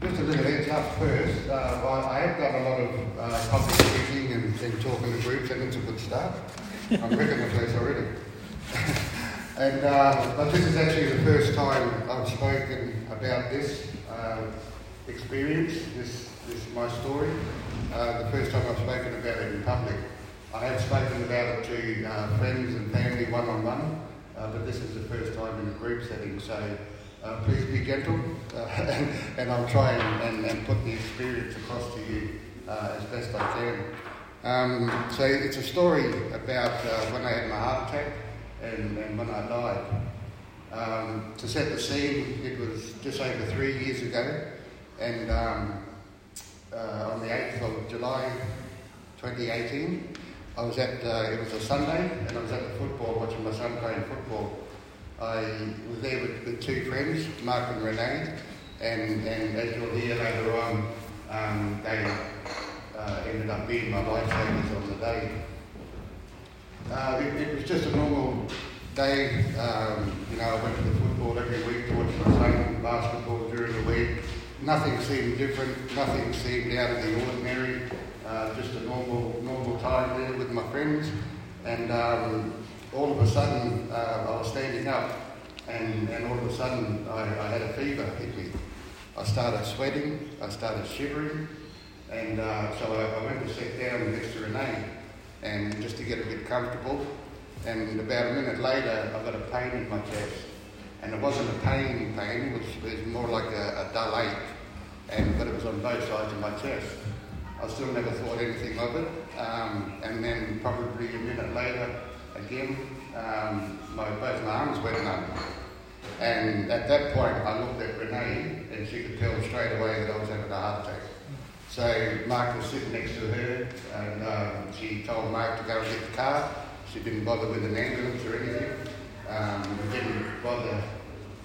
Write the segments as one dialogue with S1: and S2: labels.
S1: Just a little heads up first. Uh, well, I have done a lot of uh, public speaking and, and talking to groups, and it's a good start. I'm wrecking the place already. and uh, but this is actually the first time I've spoken about this uh, experience, this this my story. Uh, the first time I've spoken about it in public. I have spoken about it to uh, friends and family one on one, but this is the first time in a group setting. So. Uh, please be gentle, uh, and, and, I'll try and, and, and, put the experience across to you uh, as best I can. Um, so it's a story about uh, when I had my heart attack and, when I died. Um, to set the scene, it was just over three years ago, and um, uh, on the 8th of July 2018, I was at, uh, it was a Sunday, and I was at the football watching my son playing football. I was there with, with two friends, Mark and Renee, and, and as you'll hear later on, um, they uh, ended up being my lifesavers on the day. Uh, it, it, was just a normal day. Um, you know, I went to the football every week to watch my son basketball during the week. Nothing seemed different. Nothing seemed out of the ordinary. Uh, just a normal, normal time there with my friends. And um, all of a sudden uh, I was standing up and, and all of a sudden I, I had a fever hit me. I started sweating, I started shivering, and uh, so I, I, went to sit down next to Renee and just to get a bit comfortable. And about a minute later, I got a pain in my chest. And it wasn't a pain pain, it was more like a, a dull ache, and, but it was on both sides of my chest. I still never thought anything of it. Um, and then probably a minute later, again, um, my, both my arms went numb. And at that point, I looked at Renee, and she could tell straight away that I was having a heart attack. So Mark was sitting next to her, and um, she told Mark to go and get the car. She didn't bother with an ambulance or anything. Um, didn't bother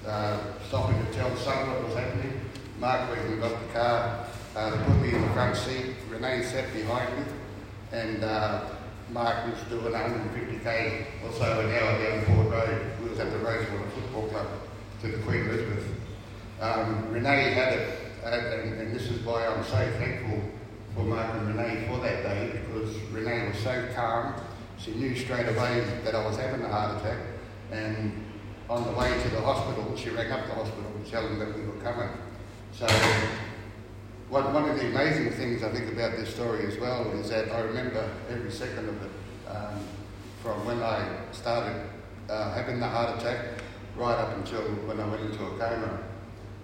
S1: uh, stopping to tell the son what was happening. Mark went and got the car. Uh, put me in the front seat. Renee sat behind me, and uh, Mark was doing 150k or so an hour down Port Road. We was at the Rosewater Football Club to the Queen Elizabeth. Um, Renee had it, and, and, this is why I'm so thankful for Mark and Renee for that day, because Renee was so calm. She knew straight away that I was having a heart attack, and on the way to the hospital, she rang up the hospital to tell them that we were coming. So one, one of the amazing things I think about this story as well is that I remember every second of it um, from when I started uh, having the heart attack right up until when I went into a coma.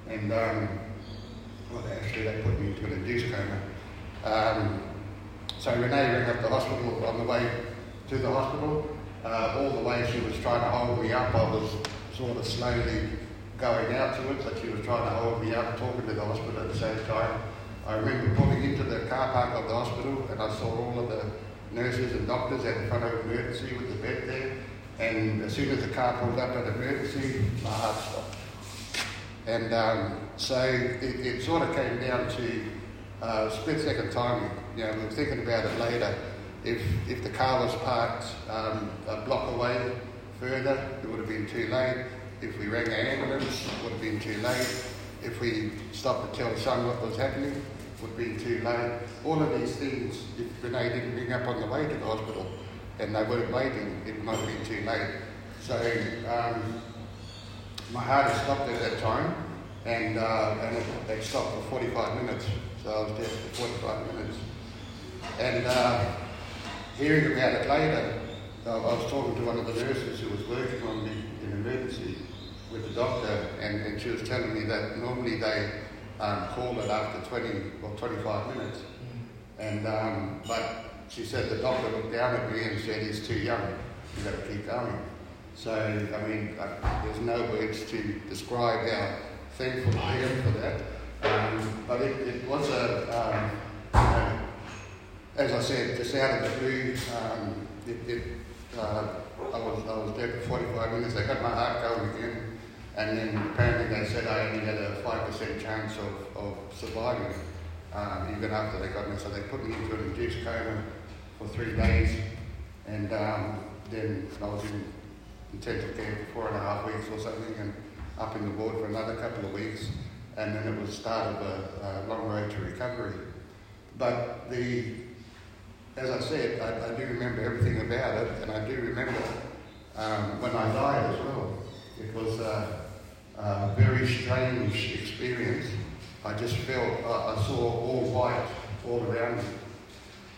S1: And um, well, actually, they put me into an induced coma. Um, so Renee rang up to the hospital on the way to the hospital. Uh, all the way she was trying to hold me up, I was sort of slowly going out to it, but she was trying to hold me up, talking to the hospital at the same time. I remember pulling into the car park of the hospital and I saw all of the nurses and doctors at the front of emergency with the bed there. And as soon as the car pulled up at emergency, my heart stopped. And um, so it, it, sort of came down to uh, split second timing. You know, we were thinking about it later. If, if the car was parked um, a block away further, it would have been too late. If we rang an ambulance, it would have been too late. If we stopped to tell son what was happening, would be too late. All of these things, if Renee didn't ring up on the way to the hospital and they weren't waiting, it might have been too late. So um, my heart had stopped at that time and, uh, and it, they stopped for 45 minutes. So I was there for 45 minutes. And uh, hearing about it later, I was talking to one of the nurses who was working on me in emergency with the doctor, and, and she was telling me that normally they um, called it after 20 or 25 minutes. Mm. And, um, but she said the doctor looked down at me and said, he's too young, you've got to keep going. So, I mean, uh, there's no words to describe how thankful I am for that. Um, but it, it, was a, uh, as I said, just out of the blue, um, it, it, uh, I, was, I was there for 45 minutes. I got my heart going again. And then apparently they said I only had a 5% chance of, of surviving um, even after they got me. So they put me into an induced coma for three days. And um, then I was in intensive care for four and a half weeks or something and up in the ward for another couple of weeks. and then it was start of a, a long road to recovery. But the, as I said, I, I, do remember everything about it, and I do remember um, when I died as well. It was a, a very strange experience. I just felt, I, I saw all white all around me.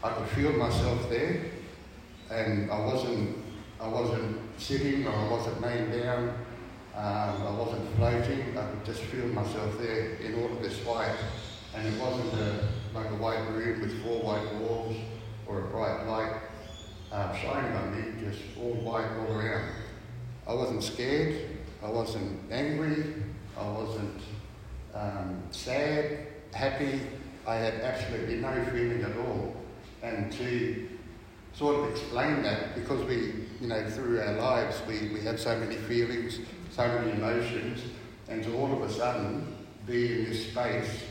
S1: I could feel myself there, and I wasn't, I wasn't sitting or I wasn't laying down. Um, I wasn't floating. I could just feel myself there in all of this white, and it wasn't a, like a white room with four white walls or a bright light uh, shining on me, just all white all around. I wasn't scared. I wasn't angry. I wasn't um, sad, happy. I had absolutely no feeling at all. And to sort of explain that, because we, you know, through our lives, we, we have so many feelings, so many emotions, and to all of a sudden be in this space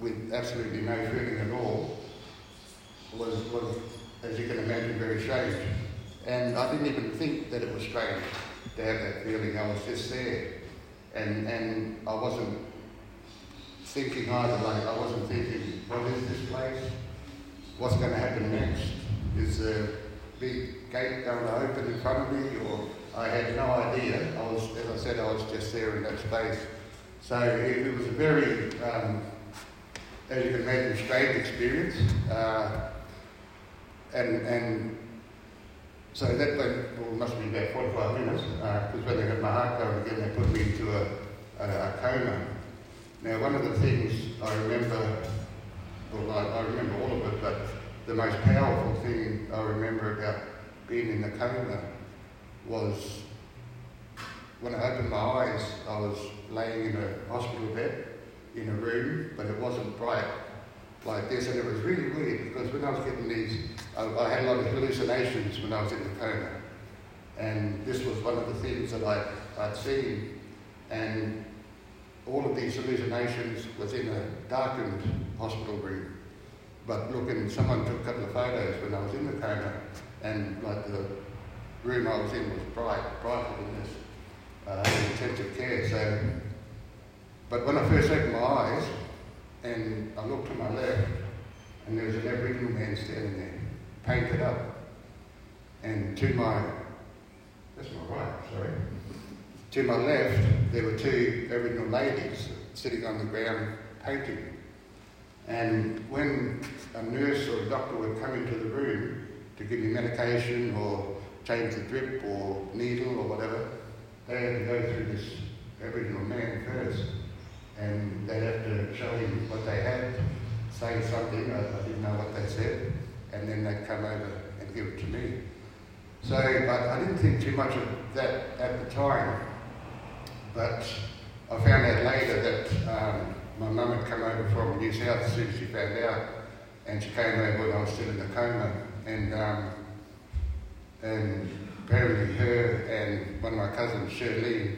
S1: with absolutely no feeling at all was, was as you can imagine, very strange. And I didn't even think that it was strange to have that feeling. I was just there. And, and I wasn't thinking either, like, I wasn't thinking, what is this place? What's going to happen next? Is a big gate going to open in front of me? Or I had no idea. I was, as I said, I was just there in that space. So it, it was a very, um, as you can imagine, strange experience. Uh, and, and so that went, well, must be about 45 minutes, because uh, when they got my heart going again, they put me into a, a, a, coma. Now, one of the things I remember, well, I, I remember all of it, but the most powerful thing I remember about being in the coma was when I opened my eyes, I was laying in a hospital bed in a room, but it wasn't bright like this, and it was really weird because when I was getting these, I, I had a lot of hallucinations when I was in the coma, and this was one of the things that I, I'd seen, and all of these hallucinations was in a darkened hospital room. But looking, someone took a couple of photos when I was in the coma, and like the room I was in was bright, brighter than this uh, intensive care. So, but when I first opened my eyes, and I looked to my left, and there was an Aboriginal man standing there, painted up. And to my, that's my right, sorry. To my left, there were two Aboriginal ladies sitting on the ground painting. And when a nurse or a doctor would come into the room to give me medication or change the drip or needle or whatever, they had to go through this Aboriginal man first and they'd have to show him what they had, say something, I, I didn't know what they said, and then they'd come over and give it to me. So, but I didn't think too much of that at the time, but I found out later that um, my mum had come over from New South as soon as she found out, and she came over when I was still in the coma, and um, and apparently her and one of my cousins, Shirley,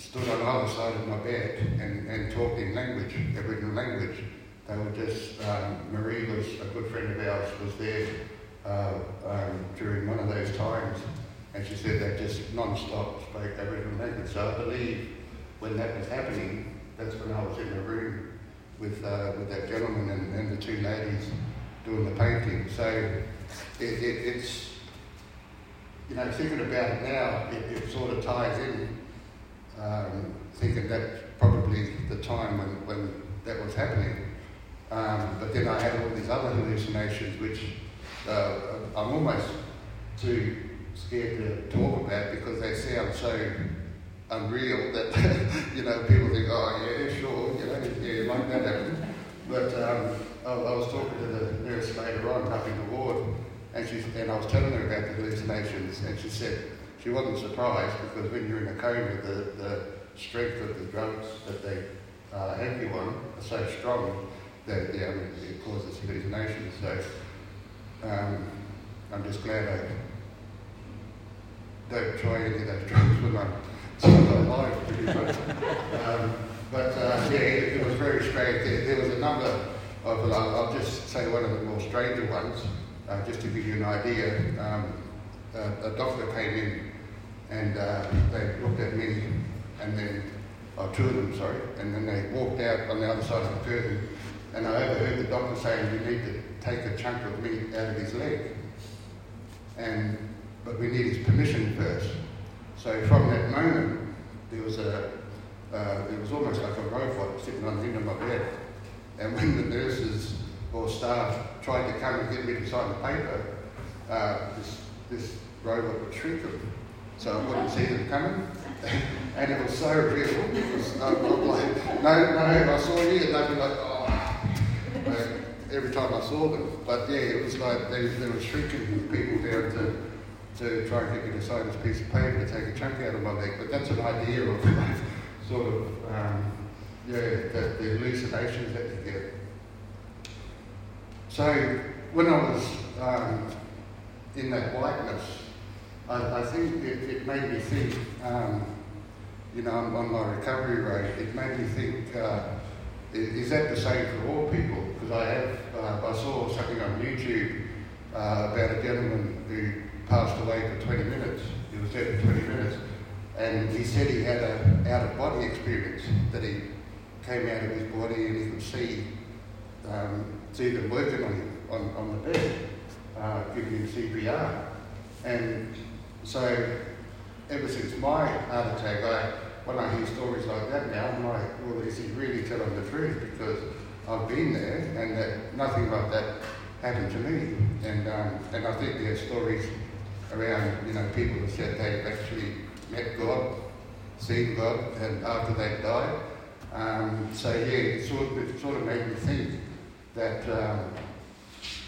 S1: stood on either side of my bed and, and talked in language, Aboriginal language. They were just, um, Marie was a good friend of ours, was there uh, um, during one of those times, and she said they just non-stop spoke Aboriginal language. So I believe when that was happening, that's when I was in the room with, uh, with that gentleman and, and, the two ladies doing the painting. So it, it, it's, you know, thinking about it now, it, it sort of ties in um, thinking that's probably the time when, when that was happening. Um, but then I had all these other hallucinations, which uh, I'm almost too scared to talk about because they sound so unreal that you know people think, oh yeah, sure, you know, yeah, like that happened. But um, I, I, was talking to the nurse later on up in the ward, and she and I was telling her about the hallucinations, and she said, she wasn't surprised because when you're in a coma, the, the strength of the drugs that they uh, have you on are so strong that yeah, it causes hallucinations. So um, I'm just glad I don't try any of those drugs when I'm still alive, pretty much. um, but uh, yeah, it, it, was very strange. There, there was a number of, I'll, I'll, just say one of the more stranger ones, uh, just to give you an idea. Um, a, a doctor came in and uh, they looked at me, and then or two of them, sorry, and then they walked out on the other side of the curtain, and I overheard the doctor saying, "You need to take a chunk of meat out of his leg," and but we need his permission first. So from that moment, there was a uh, it was almost like a robot sitting on the end of my bed. And when the nurses or staff tried to come and get me to sign the paper, uh, this, this robot would shrink them so I wouldn't see them coming. and it was so real. It was, I was like, no, no, I saw you, and they'd be like, oh. Like, every time I saw them. But yeah, it was like they, they were shrinking people down to, to try and get me to sign this piece of paper to take a chunk out of my leg. But that's an idea of sort of, um, yeah, the, the hallucinations that you get. So when I was um, in that whiteness, I, I think it, it, made me think, um, you know, on, my recovery rate, it made me think, uh, is, that the same for all people? Because I have, uh, I saw something on YouTube uh, about a gentleman who passed away for 20 minutes. He was dead for 20 minutes. And he said he had an out-of-body experience, that he came out of his body and he could see, um, see them working on him on, on the bed, uh, giving him CPR. And so ever since my heart attack, I, when I hear stories like that now, I'm like, well, is he really telling the truth? Because I've been there and that nothing like that happened to me. And, um, and I think there's stories around, you know, people who said they've actually met God, seen God, and after they died. Um, so yeah, it sort, of, it sort of made me think that, um,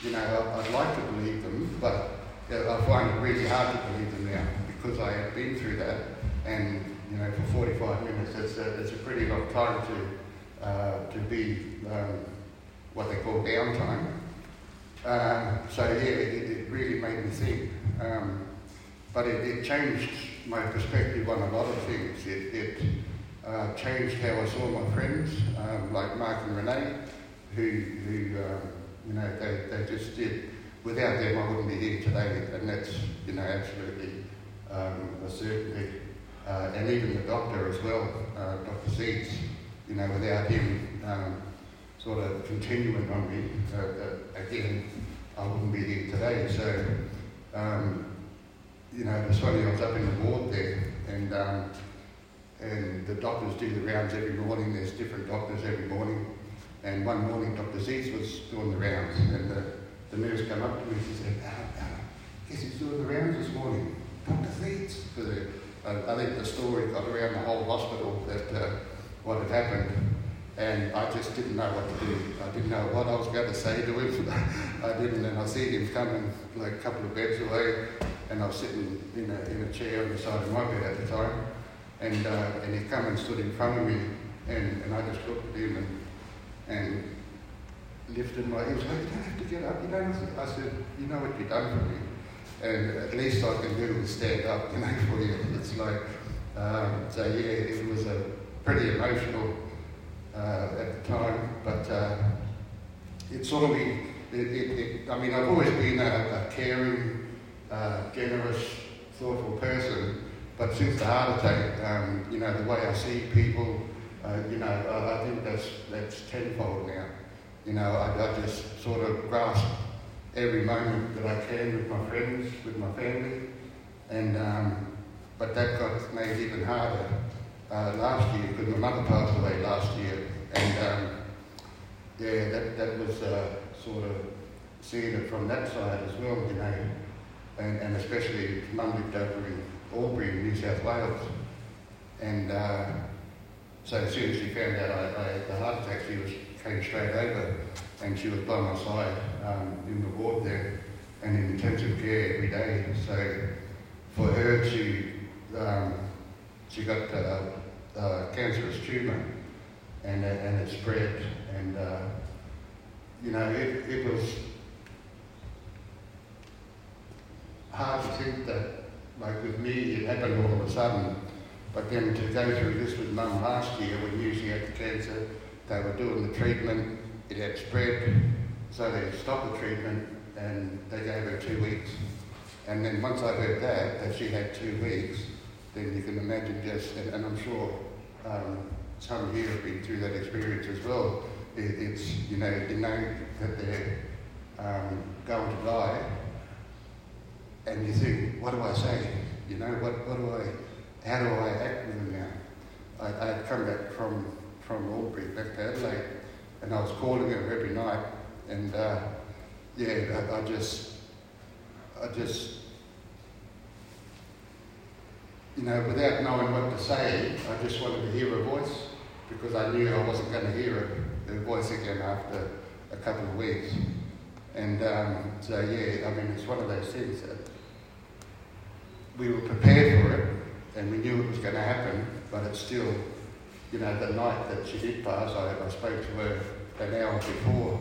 S1: you know, I'd like to believe them, but I find it really hard to believe them now because I have been through that, and you know, for 45 minutes, it's a, it's a pretty long time to uh, to be um, what they call downtime. Um, so yeah, it, it, really made me think, um, but it, it, changed my perspective on a lot of things. It, it uh, changed how I saw my friends, um, like Mark and Renee, who, who um, you know, they, they just did without them, I wouldn't be here today, and that's you know absolutely um, a certainty. Uh, and even the doctor as well, uh, Dr. Seeds, you know, without him um, sort of continuing on me uh, uh, again, I wouldn't be here today. So, um, you know, it was funny. I was up in the ward there, and um, and the doctors do the rounds every morning. There's different doctors every morning, and one morning Dr. Seeds was doing the rounds, and the came up to me and she said, uh, uh, guess he's doing the rounds this morning. Dr. Theets. I, I think the story got around the whole hospital that uh, what had happened. And I just didn't know what to do. I didn't know what I was going to say to him. I didn't. And I see him coming like a couple of beds away. And I was sitting in a, in a chair on the side of my bed at the time. And, uh, and he come and stood in front of me. And, and I just looked at him and, and lifted my, he was like, you don't have to get up, you don't I said, you know what you've done for me. And at least I can do stand up, you know, for you. It's like, um, so yeah, it was a pretty emotional uh, at the time, but uh, it sort of, it, it, it, I mean, I've always been a, a caring, uh, generous, thoughtful person, but since the heart attack, um, you know, the way I see people, uh, you know, I, I think that's, that's tenfold now. You know, I, I just sort of grasp every moment that I can with my friends, with my family, and um, but that got made even harder uh, last year because my mother passed away last year, and um, yeah, that that was uh, sort of seeing it from that side as well, you know, and, and especially mum lived over in Albury, New South Wales, and uh, so as soon as she found out I, I had the heart attack, she was came straight over and she was by my side um, in the ward there and in intensive care every day. So for her to, um, she got a, a cancerous tumour and, and it spread and, uh, you know, it, it was hard to think that, like with me, it happened all of a sudden. But then to go through this with mum last year when she had the cancer, they were doing the treatment, it had spread, so they stopped the treatment and they gave her two weeks. And then once I heard that, that she had two weeks, then you can imagine just, and, and I'm sure um, some you have been through that experience as well. It, it's, you know, you know that they're um, going to die, and you think, what do I say? You know, what, what do I, how do I act with them now? I, I had come back from, from Albury back to Adelaide, and I was calling them every night, and uh, yeah, I, I just, I just you know, without knowing what to say, I just wanted to hear her voice because I knew I wasn't going to hear her, her voice again after a couple of weeks. And um, so, yeah, I mean, it's one of those things that we were prepared for it and we knew it was going to happen, but it's still, you know, the night that she did pass, I, I spoke to her an hour before,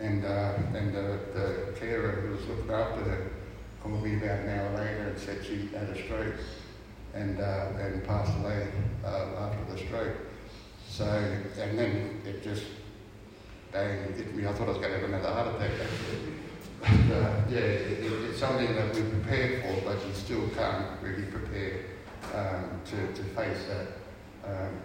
S1: and, uh, and uh, the carer who was looking after her called me about an hour later and said she had a stroke and, uh, and passed away uh, after the stroke. So, and then it just bang hit me. I thought I was going to have another heart attack. But, uh, yeah, it, it, it's something that we prepared for, but you still can't really prepare um, to, to face that. Um,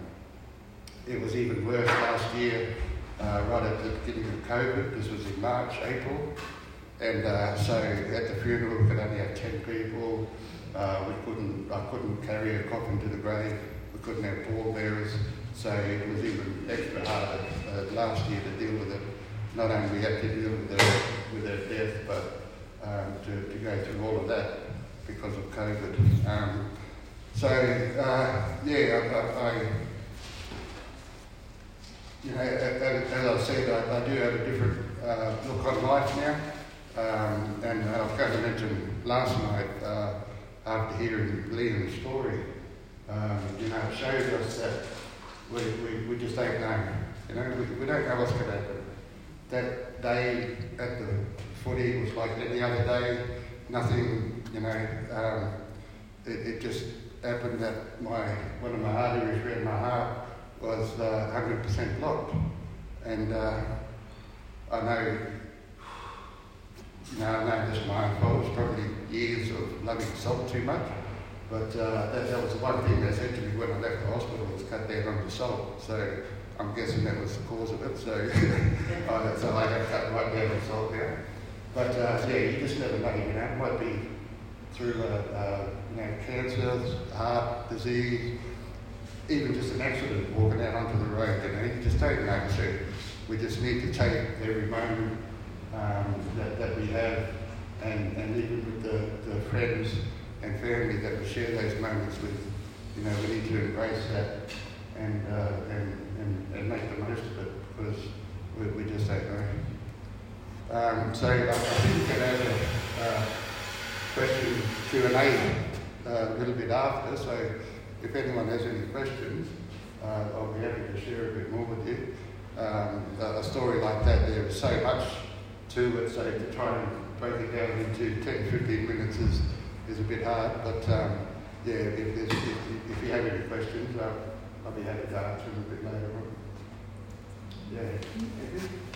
S1: it was even worse last year, uh, right at the beginning of COVID. This was in March, April. And uh, so at the funeral, we could only have 10 people. Uh, we couldn't, I couldn't carry a coffin to the grave. We couldn't have pallbearers. So it was even extra hard last year to deal with it. Not only had to deal with her, with her death, but um, to, to go through all of that because of COVID. Um, so uh, yeah, I, I, you know, as, as I said, I, I, do have a different uh, look on life now. Um, and I've got to mention last night, uh, after hearing Liam's story, um, you know, it shows us that we, we, we just don't know. You know, we, we don't know what's going to happen. That day at the footy was like any other day, nothing, you know, um, it, it just happened that my one of my arteries around my heart was uh, 100% locked. And uh, I know now, I know this my own fault. It's probably years of loving salt too much. But uh, that, that, was the one thing they said to me when I left the hospital was cut down on the salt. So I'm guessing that was the cause of it. So, uh, so I have cut right down on salt now. But uh, yeah, you just never know. You know, it might be through uh, uh, you know cancer, heart disease, even just an accident walking out onto the road. You know, you just don't know. So we just need to take every moment um, that, that we have, and, and even with the, the friends and family that we share those moments with, you know, we need to embrace that and, uh, and, and, and, make the most of it because we, we just don't know. Um, so I, I think we can have a uh, question Q&A uh, a little bit after, so if anyone has any questions, uh, I'll be happy to share a bit more with you. Um, a story like that, there is so much to it, so to try and break it down into 10, 15 minutes is, is a bit hard, but um, yeah, if, if, if, you have any questions, uh, I'll be happy to answer them a bit later on. Yeah.